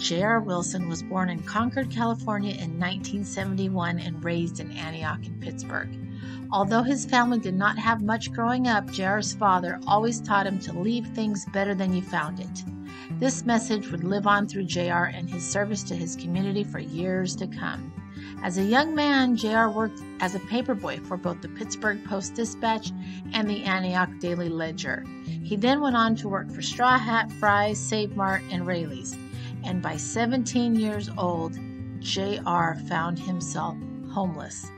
J.R. Wilson was born in Concord, California in 1971 and raised in Antioch and Pittsburg. Although his family did not have much growing up, J.R.'s father always taught him to leave things better than you found it. This message would live on through J.R. and his service to his community for years to come. As a young man, J.R. worked as a paperboy for both the Pittsburg Post Dispatch and the Antioch Daily Ledger. He then went on to work for Straw Hat, Fry's, Save Mart, and Raley's. And by 17 years old, J.R. found himself homeless,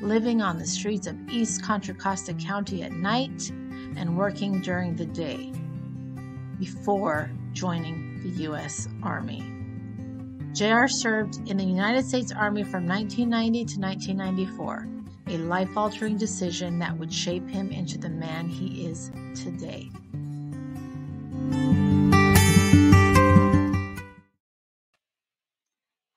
living on the streets of East Contra Costa County at night and working during the day before joining the U.S. Army. JR served in the United States Army from 1990 to 1994, a life altering decision that would shape him into the man he is today.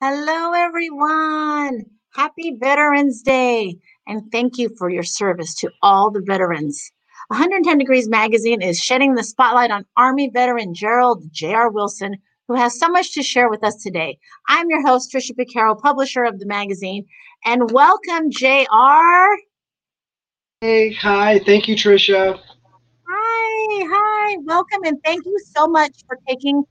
Hello, everyone. Happy Veterans Day, and thank you for your service to all the veterans. 110 Degrees Magazine is shedding the spotlight on Army veteran Gerald J.R. Wilson, who has so much to share with us today. I'm your host, Trisha Picaro, publisher of the magazine, and welcome, J.R. Hey, hi. Thank you, Trisha. Hi, hi. Welcome, and thank you so much for taking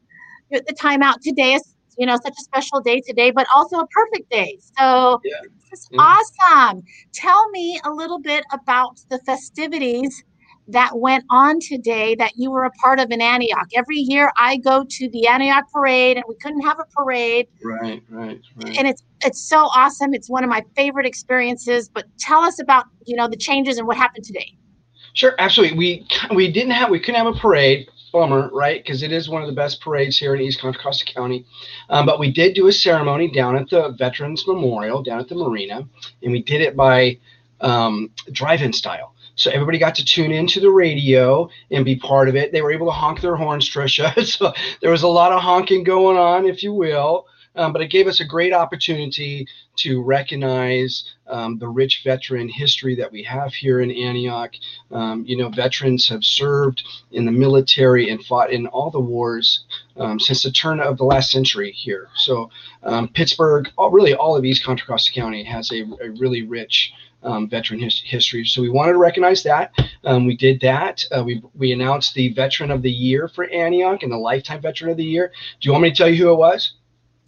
the time out today. You know, such a special day today, but also a perfect day. So yeah. this is yeah. awesome. Tell me a little bit about the festivities that went on today that you were a part of in Antioch. Every year I go to the Antioch parade and we couldn't have a parade. Right, right, right. And it's it's so awesome. It's one of my favorite experiences, but tell us about, you know, the changes and what happened today. Sure, absolutely. We we didn't have we couldn't have a parade. Bummer, right? Because it is one of the best parades here in East Contra County. Um, but we did do a ceremony down at the Veterans Memorial down at the marina, and we did it by um, drive-in style. So everybody got to tune into the radio and be part of it. They were able to honk their horns, Trisha. so there was a lot of honking going on, if you will. Um, but it gave us a great opportunity to recognize um, the rich veteran history that we have here in Antioch. Um, you know, veterans have served in the military and fought in all the wars um, since the turn of the last century here. So um, Pittsburg, all, really all of East Contra Costa County has a, a really rich um, veteran his, history. So we wanted to recognize that. Um, we did that. Uh, we, we announced the Veteran of the Year for Antioch and the Lifetime Veteran of the Year. Do you want me to tell you who it was?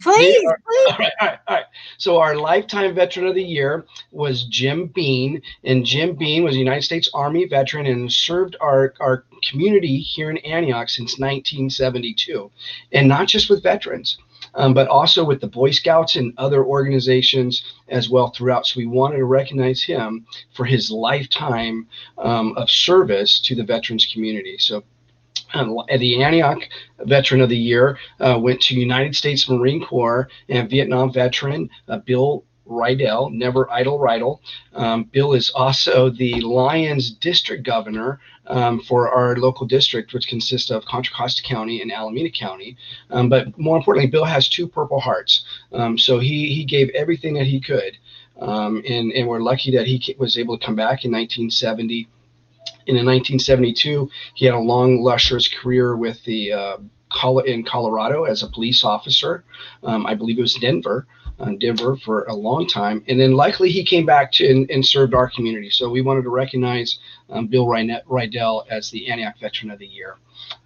Please, please. All right, all right, all right. So our lifetime veteran of the year was Jim Bean, and Jim Bean was a United States Army veteran and served our our community here in Antioch since 1972, and not just with veterans um, but also with the Boy Scouts and other organizations as well throughout. So we wanted to recognize him for his lifetime um, of service to the veterans community. So um, the Antioch Veteran of the Year uh, went to United States Marine Corps and Vietnam veteran uh, Bill Rydell, never idle Rydell. Um, Bill is also the Lions District Governor um, for our local district, which consists of Contra Costa County and Alameda County. Um, but more importantly, Bill has two Purple Hearts. Um, so he, he gave everything that he could. Um, and, and we're lucky that he was able to come back in 1970. In 1972, he had a long, lustrous career with the uh, in Colorado as a police officer. Um, I believe it was Denver uh, Denver for a long time, and then likely he came back to and, and served our community. So we wanted to recognize um, Bill Rydell as the Antioch Veteran of the Year.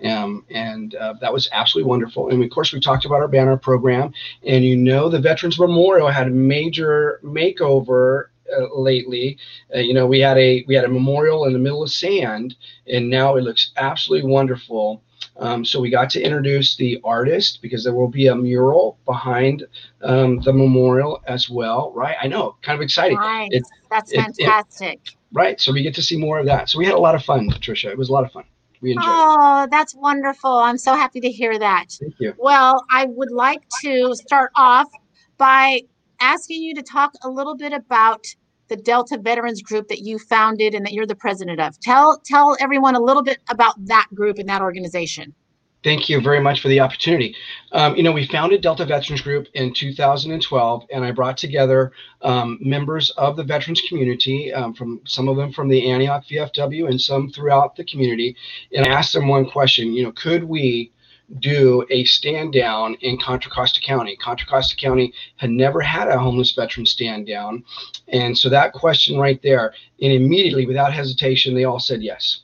Um, and uh, that was absolutely wonderful. And of course, we talked about our banner program, and you know, the Veterans Memorial had a major makeover uh, lately. Uh, you know, we had a we had a memorial in the middle of sand, and now it looks absolutely wonderful. Um, so we got to introduce the artist because there will be a mural behind um, the memorial as well, right? I know, kind of exciting. Right. It, That's it, fantastic. It, right. So we get to see more of that. So we had a lot of fun, Patricia. It was a lot of fun. We enjoyed oh, that's wonderful. I'm so happy to hear that. Thank you. Well, I would like to start off by asking you to talk a little bit about the Delta Veterans Group that you founded and that you're the president of. Tell tell everyone a little bit about that group and that organization. Thank you very much for the opportunity. Um, you know, we founded Delta Veterans Group in 2012, and I brought together um, members of the veterans community, um, from some of them from the Antioch VFW and some throughout the community, and I asked them one question. You know, could we do a stand down in Contra Costa County. Contra Costa County had never had a homeless veteran stand down. And so that question right there, and immediately without hesitation, they all said yes.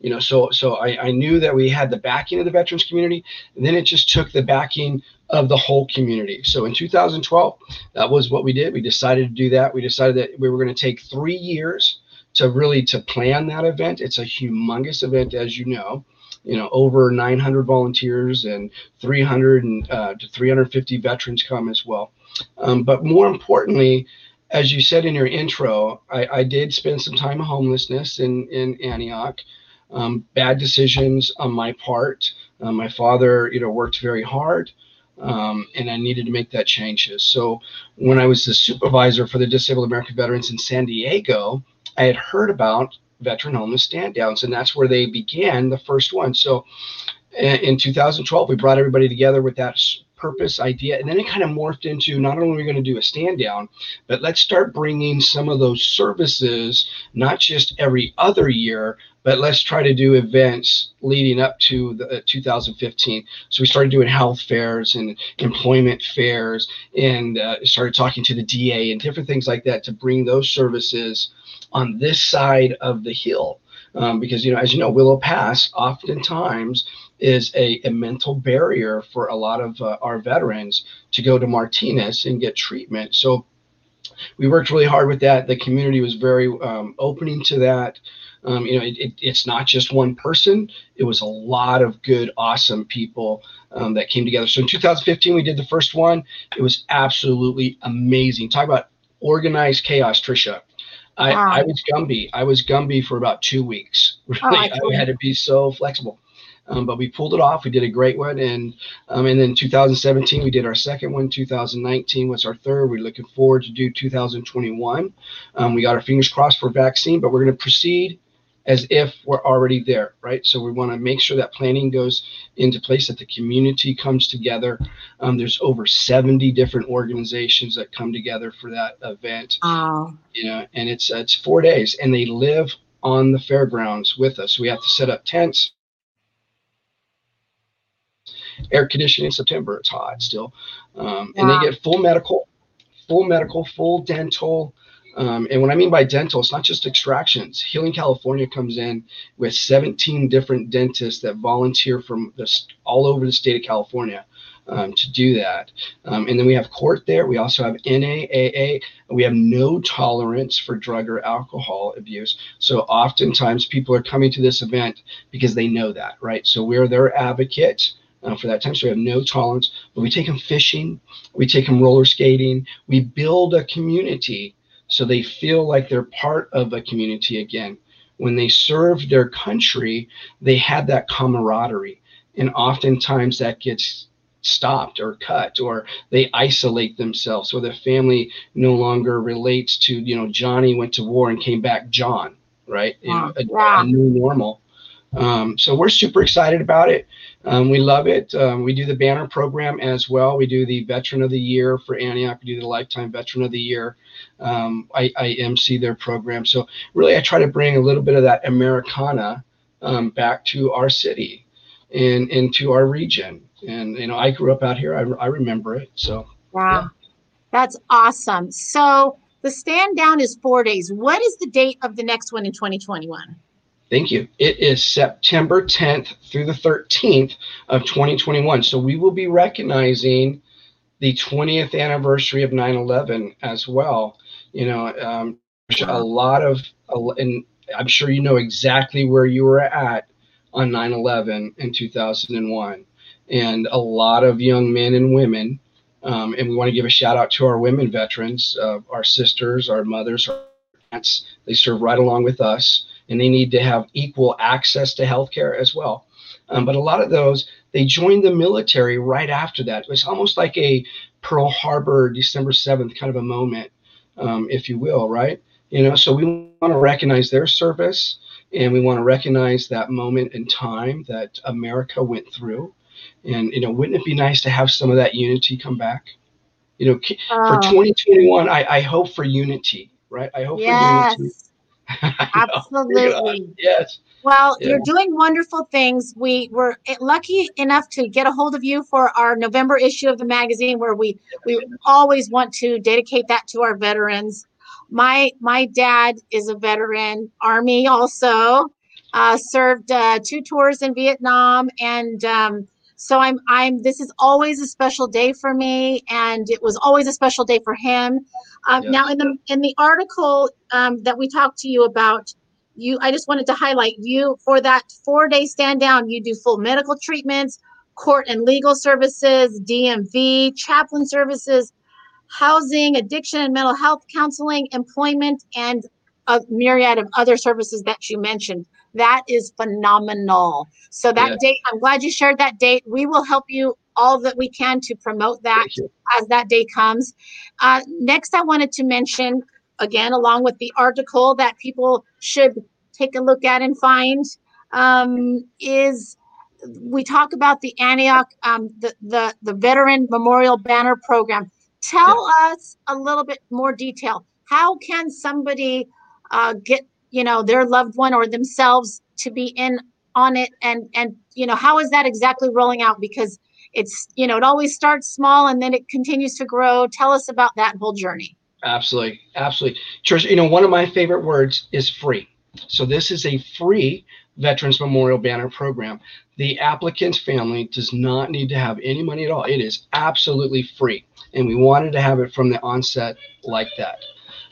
You know, so so I, I knew that we had the backing of the veterans community, and then it just took the backing of the whole community. So in 2012, that was what we did. We decided to do that. We decided that we were going to take three years to really to plan that event. It's a humongous event, as you know you know over 900 volunteers and 300 and, uh, to 350 veterans come as well. Um, but more importantly as you said in your intro i, I did spend some time of homelessness in, in antioch. Um, bad decisions on my part. Uh, my father you know worked very hard um, and I needed to make that changes. So when I was the supervisor for the Disabled American Veterans in San Diego, I had heard about veteran homeless stand downs, and that's where they began the first one. So in 2012, we brought everybody together with that purpose idea, and then it kind of morphed into not only are we going to do a stand down, but let's start bringing some of those services, not just every other year, but let's try to do events leading up to the uh, 2015. So we started doing health fairs and employment fairs, and uh, started talking to the DA and different things like that to bring those services on this side of the hill. Um, because, you know, as you know, Willow Pass oftentimes is a, a mental barrier for a lot of uh, our veterans to go to Martinez and get treatment. So we worked really hard with that. The community was very um, opening to that. Um, you know, it, it, it's not just one person. It was a lot of good, awesome people um, that came together. So in 2015, we did the first one. It was absolutely amazing. Talk about organized chaos, Trisha. I, wow. I was Gumby. I was Gumby for about two weeks. Really, oh, I, I had to be so flexible. Um, but we pulled it off. We did a great one, and um, and then 2017 we did our second one. 2019 was our third. We're looking forward to do 2021. Um, we got our fingers crossed for vaccine, but we're going to proceed as if we're already there, right? So we want to make sure that planning goes into place, that the community comes together. Um, there's over 70 different organizations that come together for that event. Wow. You know, and it's uh, it's four days, and they live on the fairgrounds with us. We have to set up tents. Air conditioning in September, it's hot still. Um, And they get full medical, full medical, full dental, um, and what I mean by dental, it's not just extractions. Healing California comes in with 17 different dentists that volunteer from all over the state of California um, to do that. Um, and then we have court there. We also have NAAA. We have no tolerance for drug or alcohol abuse. So oftentimes people are coming to this event because they know that, right? So we're their advocate. Uh, for that time. So we have no tolerance, but we take them fishing, we take them roller skating, we build a community so they feel like they're part of a community again. When they served their country, they had that camaraderie. And oftentimes that gets stopped or cut or they isolate themselves or the family no longer relates to you know johnny went to war and came back john right wow. you know, a, a, new normal um, so we're super excited about it um, we love it. Um, we do the banner program as well. We do the Veteran of the Year for Antioch. We do the Lifetime Veteran of the Year. Um, I, I MC their program. So really, I try to bring a little bit of that Americana um, back to our city and into our region. And you know, I grew up out here. I, I remember it. So wow, yeah. that's awesome. So the stand down is four days. What is the date of the next one in 2021? Thank you. It is September 10th through the 13th of 2021. So we will be recognizing the 20th anniversary of 9/11 as well. You know, um, a lot of, and I'm sure you know exactly where you were at on 9/11 in 2001, and a lot of young men and women. Um, and we want to give a shout out to our women veterans, uh, our sisters, our mothers, our aunts. They serve right along with us and they need to have equal access to healthcare as well. Um, but a lot of those, they joined the military right after that. It was almost like a Pearl Harbor, December 7th kind of a moment, um, if you will, right? You know, so we want to recognize their service and we want to recognize that moment in time that America went through. And, you know, wouldn't it be nice to have some of that unity come back? You know, for 2021, I, I hope for unity, right? I hope yes. for unity Absolutely. yes. Well, yeah. you're doing wonderful things. We were lucky enough to get a hold of you for our November issue of the magazine, where we we always want to dedicate that to our veterans. My my dad is a veteran, Army also, uh, served uh, two tours in Vietnam, and um, so I'm I'm. This is always a special day for me, and it was always a special day for him. Um. Now, in the in the article um, that we talked to you about you i just wanted to highlight you for that four day stand down you do full medical treatments court and legal services dmv chaplain services housing addiction and mental health counseling employment and a myriad of other services that you mentioned that is phenomenal so that yeah. date i'm glad you shared that date we will help you all that we can to promote that as that day comes uh, next i wanted to mention again, along with the article that people should take a look at and find, um, is we talk about the Antioch, um, the, the, the Veteran Memorial Banner Program. Tell yeah. us a little bit more detail. How can somebody uh, get, you know, their loved one or themselves to be in on it? And, and, you know, how is that exactly rolling out? Because it's, you know, it always starts small and then it continues to grow. Tell us about that whole journey. Absolutely, absolutely. Trish, you know, one of my favorite words is free. So this is a free Veterans Memorial Banner program. The applicant's family does not need to have any money at all. It is absolutely free. And we wanted to have it from the onset like that.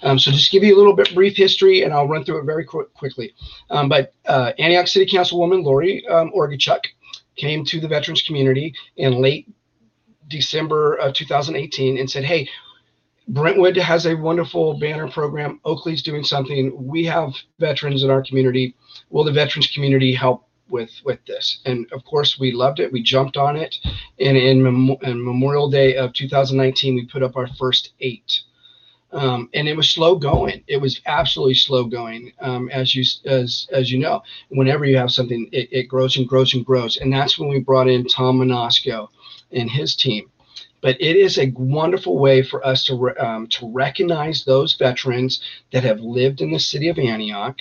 Um, so just give you a little bit brief history, and I'll run through it very qu- quickly. Um, but uh, Antioch City Councilwoman Lori um, came to the veterans community in late December of 2018 and said, "Hey, Brentwood has a wonderful banner program. Oakley's doing something. We have veterans in our community. Will the veterans community help with with this? And of course, we loved it. We jumped on it. And in, Mem- in Memorial Day of 2019, we put up our first eight. Um, and it was slow going. It was absolutely slow going, um, as you as as you know. Whenever you have something, it, it grows and grows and grows. And that's when we brought in Tom Monasco and his team but it is a wonderful way for us to, um, to recognize those veterans that have lived in the city of Antioch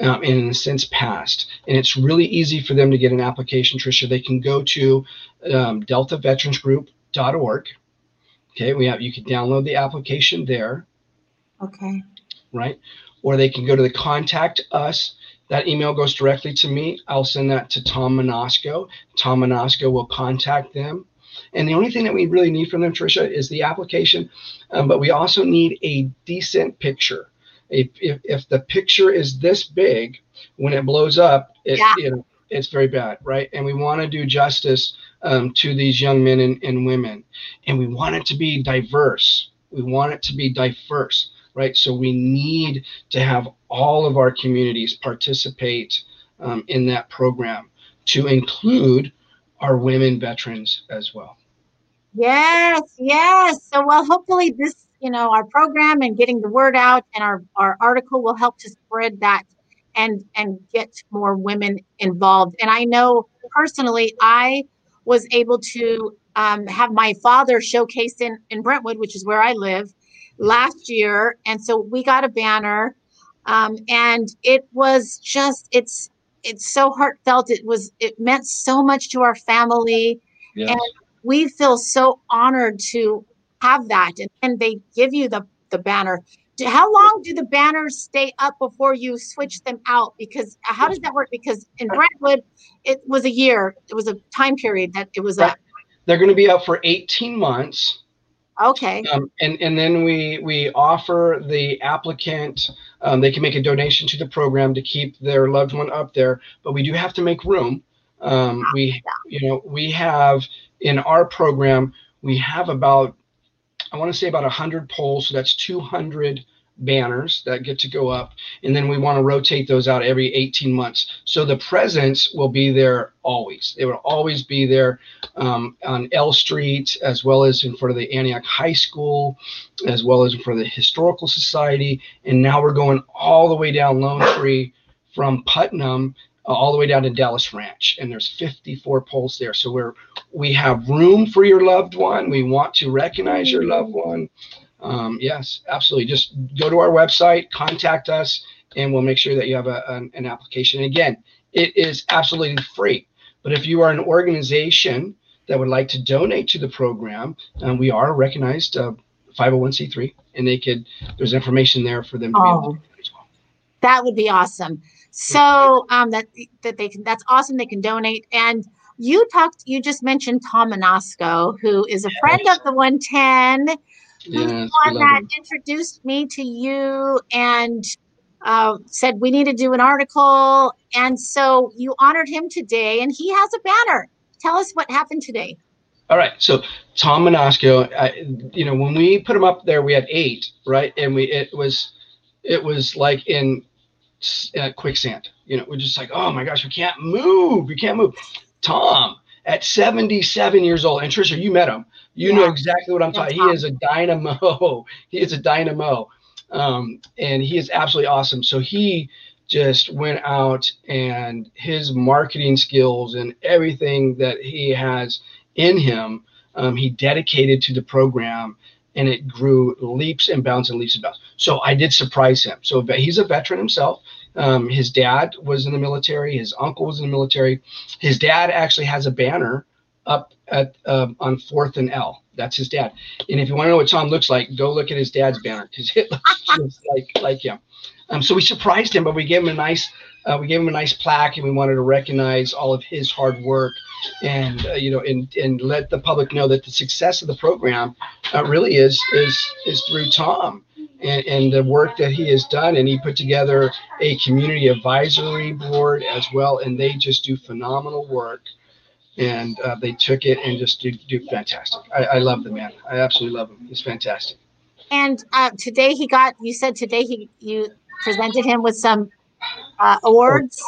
um, and in a sense past. And it's really easy for them to get an application, Trisha. They can go to um, deltaveteransgroup.org. Okay, we have you can download the application there. Okay. Right. Or they can go to the contact us. That email goes directly to me. I'll send that to Tom Monasco. Tom Monasco will contact them and the only thing that we really need from them, Trisha, is the application. Um, but we also need a decent picture. If, if, if, the picture is this big, when it blows up, it, yeah. it it's very bad, right? And we want to do justice um, to these young men and, and women. And we want it to be diverse. We want it to be diverse, right? So we need to have all of our communities participate um, in that program to include our women veterans as well. Yes, yes. So, well, hopefully, this, you know, our program and getting the word out and our, our article will help to spread that and and get more women involved. And I know personally, I was able to um, have my father showcased in in Brentwood, which is where I live, last year, and so we got a banner, um, and it was just it's it's so heartfelt. It was it meant so much to our family, yes. and we feel so honored to have that. And, and they give you the the banner. How long do the banners stay up before you switch them out? Because uh, how does that work? Because in Brentwood, it was a year. It was a time period that it was up. They're going to be up for 18 months. Okay. Um, and and then we we offer the applicant um, they can make a donation to the program to keep their loved one up there, but we do have to make room. Um, we you know we have in our program we have about I want to say about 100 poles, so that's 200 banners that get to go up and then we want to rotate those out every 18 months. So the presence will be there always. It will always be there um, on l street as well as in front of the antioch high school as well as in front of the historical society. And now we're going all the way down lone tree from putnam uh, all the way down to dallas ranch and there's 54 poles there so we're we have room for your loved one we want to recognize your loved one um, yes, absolutely. Just go to our website, contact us, and we'll make sure that you have a, an, an application. And again, it is absolutely free. But if you are an organization that would like to donate to the program, um, we are recognized uh, 501c3, and they could. There's information there for them to oh, be able to. That would be awesome. So um, that that they can. That's awesome. They can donate. And you talked you just mentioned tom Manasco, who is a friend of the 110 who's yes, one that introduced me to you and uh, said we need to do an article. And so you honored him today and he has a banner. Tell us what happened today. All right. So tom Manasco, I, you know when we put him up there we had eight right? And we it was it was like in uh, quicksand you know we're just like oh my gosh we can't move we can't move Tom at 77 years old. And Trisha, you met him. You yeah. know exactly what I'm talking. He is a dynamo. He is a dynamo. Um, and he is absolutely awesome. So he just went out and his marketing skills and everything that he has in him, um, he dedicated to the program and it grew leaps and bounds and leaps and bounds. So I did surprise him. So he's a veteran himself. Um, his dad was in the military. His uncle was in the military. His dad actually has a banner up at um, on Fourth and L. That's his dad. And if you want to know what Tom looks like, go look at his dad's banner because it looks just like like him. Um, so we surprised him, but we gave him a nice uh, we gave him a nice plaque, and we wanted to recognize all of his hard work, and uh, you know, and and let the public know that the success of the program uh, really is is is through Tom and, and the work that he has done. And he put together a community advisory board as well, and they just do phenomenal work. And uh, they took it and just do, do fantastic. I, I love the man. I absolutely love him. He's fantastic. And uh, today he got. You said today he you presented him with some uh, awards.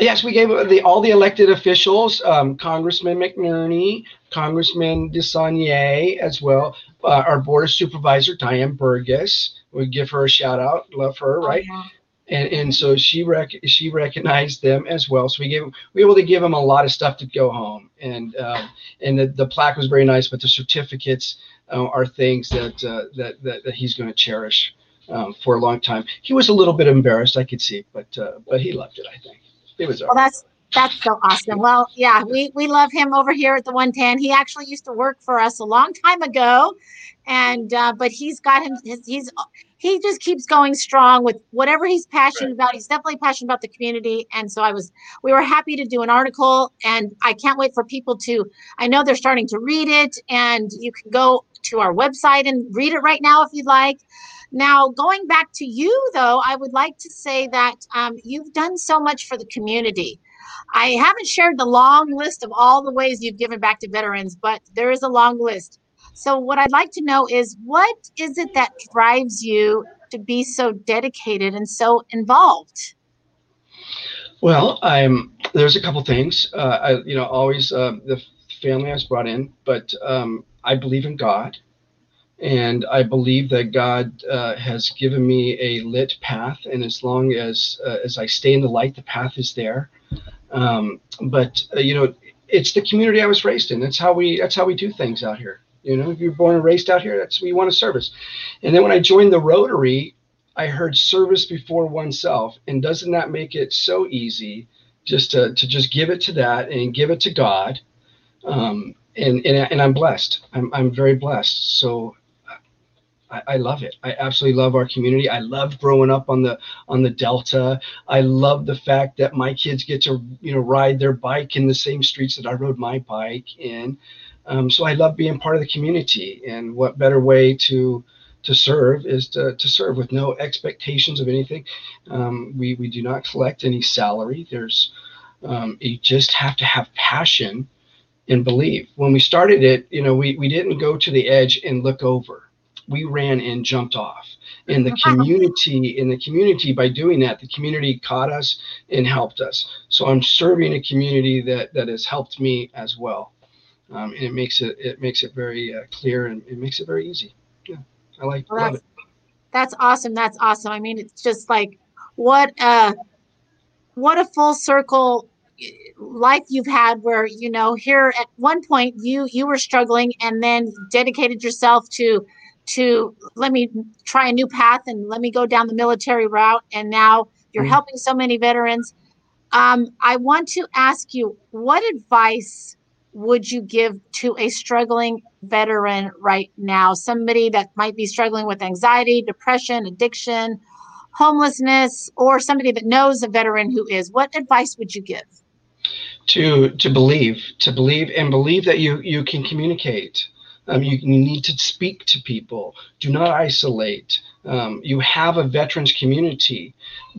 Yes, we gave the all the elected officials, um, Congressman McNerney, Congressman DeSaulnier as well, uh, our board of supervisor Diane Burgis, we give her a shout out. Love her, right? Uh-huh. And and so she rec she recognized them as well. So we gave we were able to give them a lot of stuff to go home. And uh, and the, the plaque was very nice, but the certificates uh, are things that, uh, that that that he's going to cherish um, for a long time. He was a little bit embarrassed, I could see, but uh, but he loved it. I think it was. Well, that's that's so awesome. Well, yeah, we we love him over here at the 110. He actually used to work for us a long time ago, and uh, but he's got him. His, he's he just keeps going strong with whatever he's passionate right. about. He's definitely passionate about the community, and so I was we were happy to do an article, and I can't wait for people to. I know they're starting to read it, and you can go to our website and read it right now if you'd like. Now, going back to you, though, I would like to say that um, you've done so much for the community. I haven't shared the long list of all the ways you've given back to veterans, but there is a long list. So, what I'd like to know is what is it that drives you to be so dedicated and so involved? Well, I'm there's a couple things. Uh, I, you know, always uh, the family I was brought in, but um, I believe in God, and I believe that God uh, has given me a lit path, and as long as uh, as I stay in the light, the path is there. Um, but uh, you know, it's the community I was raised in. That's how we that's how we do things out here. You know, if you're born and raised out here, that's we want to service. And then when I joined the Rotary, I heard service before oneself. And doesn't that make it so easy just to, to just give it to that and give it to God? Um, and, and, and I'm blessed. I'm, I'm very blessed. So I, I, love it. I absolutely love our community. I love growing up on the on the Delta. I love the fact that my kids get to you know ride their bike in the same streets that I rode my bike in. Um, so I love being part of the community, and what better way to to serve is to, to serve with no expectations of anything. Um, we we do not collect any salary. There's um, you just have to have passion and believe. When we started it, you know, we we didn't go to the edge and look over. We ran and jumped off. In the community, in the community, by doing that, the community caught us and helped us. So I'm serving a community that that has helped me as well um, and it makes it it makes it very uh, clear and it makes it very easy. Yeah, I like well, love it. That's awesome. That's awesome. I mean, it's just like what a what a full circle life you've had where you know here at one point you you were struggling and then dedicated yourself to to let me try a new path and let me go down the military route and now you're mm-hmm. helping so many veterans. Um, I want to ask you, what advice would you give to a struggling veteran right now? Somebody that might be struggling with anxiety, depression, addiction, homelessness, or somebody that knows a veteran who is. What advice would you give? To to believe, to believe, and believe that you you can communicate. Um, you, you, need to speak to people. Do not isolate. Um, you have a veterans community.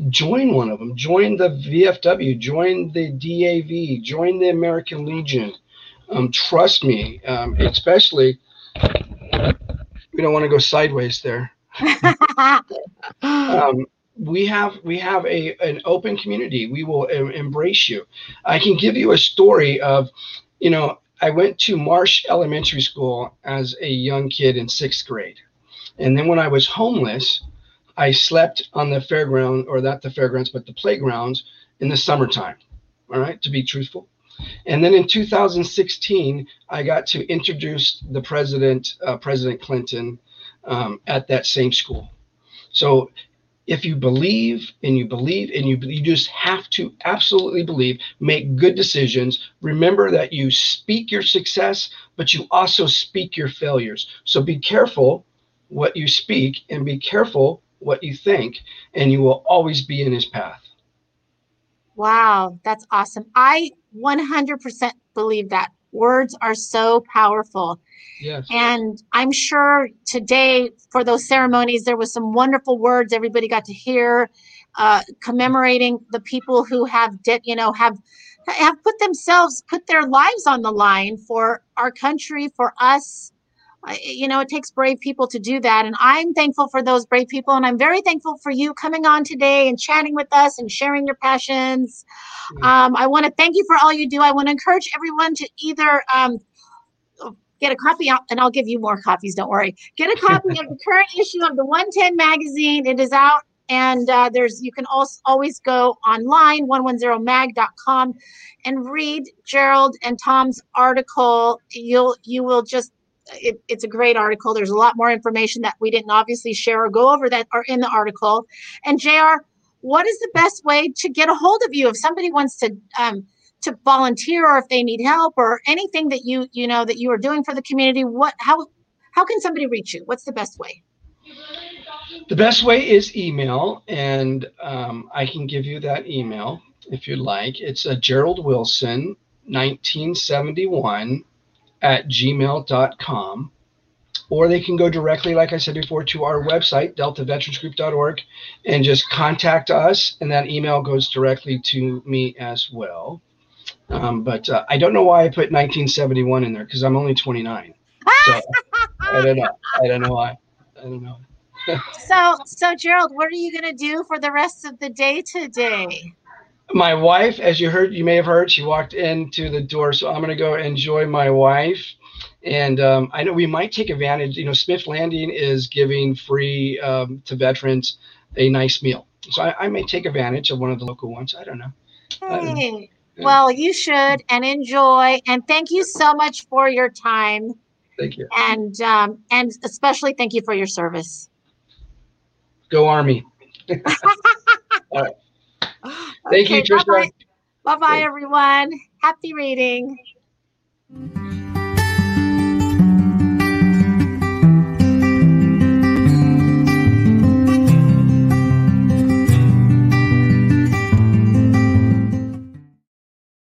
Join one of them. Join the VFW. Join the DAV. Join the American Legion. Um, trust me, um, especially we don't want to go sideways there. um, we have we have a an open community. We will embrace you. I can give you a story of, you know, I went to Marsh Elementary School as a young kid in sixth grade, and then when I was homeless, I slept on the fairground or not the fairgrounds, but the playgrounds in the summertime. All right, to be truthful. And then in 2016, I got to introduce the president, uh, President Clinton, um, at that same school. So if you believe and you believe and you, you just have to absolutely believe, make good decisions. Remember that you speak your success, but you also speak your failures. So be careful what you speak and be careful what you think, and you will always be in his path. Wow, that's awesome. I 100% believe that. Words are so powerful. Yes. And I'm sure today for those ceremonies, there was some wonderful words everybody got to hear, uh, commemorating the people who have, de- you know, have have put themselves, put their lives on the line for our country, for us, you know, it takes brave people to do that. And I'm thankful for those brave people. And I'm very thankful for you coming on today and chatting with us and sharing your passions. Um, I want to thank you for all you do. I want to encourage everyone to either um, get a copy, and I'll give you more copies, don't worry. Get a copy of the current issue of the 110 magazine. It is out. And uh, there's you can also always go online 110mag.com and read Gerald and Tom's article. You'll you will just it, it's a great article. There's a lot more information that we didn't obviously share or go over that are in the article. And JR, what is the best way to get a hold of you if somebody wants to um, to volunteer or if they need help or anything that you you know that you are doing for the community? What how how can somebody reach you? What's the best way? The best way is email, and um, I can give you that email if you'd like. It's a Gerald Wilson, 1971 at gmail.com. Or they can go directly, like I said before, to our website, deltaveteransgroup.org, and just contact us. And that email goes directly to me as well. Um, but uh, I don't know why I put 1971 in there because I'm only 29. So I don't know. I don't know why. I don't know. so, so Gerald, what are you going to do for the rest of the day today? My wife, as you heard, you may have heard, she walked into the door. So I'm going to go enjoy my wife. And um, I know we might take advantage. You know, Smith Landing is giving free um, to veterans a nice meal. So I, I, may take advantage of one of the local ones. I don't know. Hey, well, you should and enjoy. And thank you so much for your time. Thank you. And um, and especially thank you for your service. Go Army. All right. Thank okay, you, Trisha. Bye bye, everyone. Happy reading.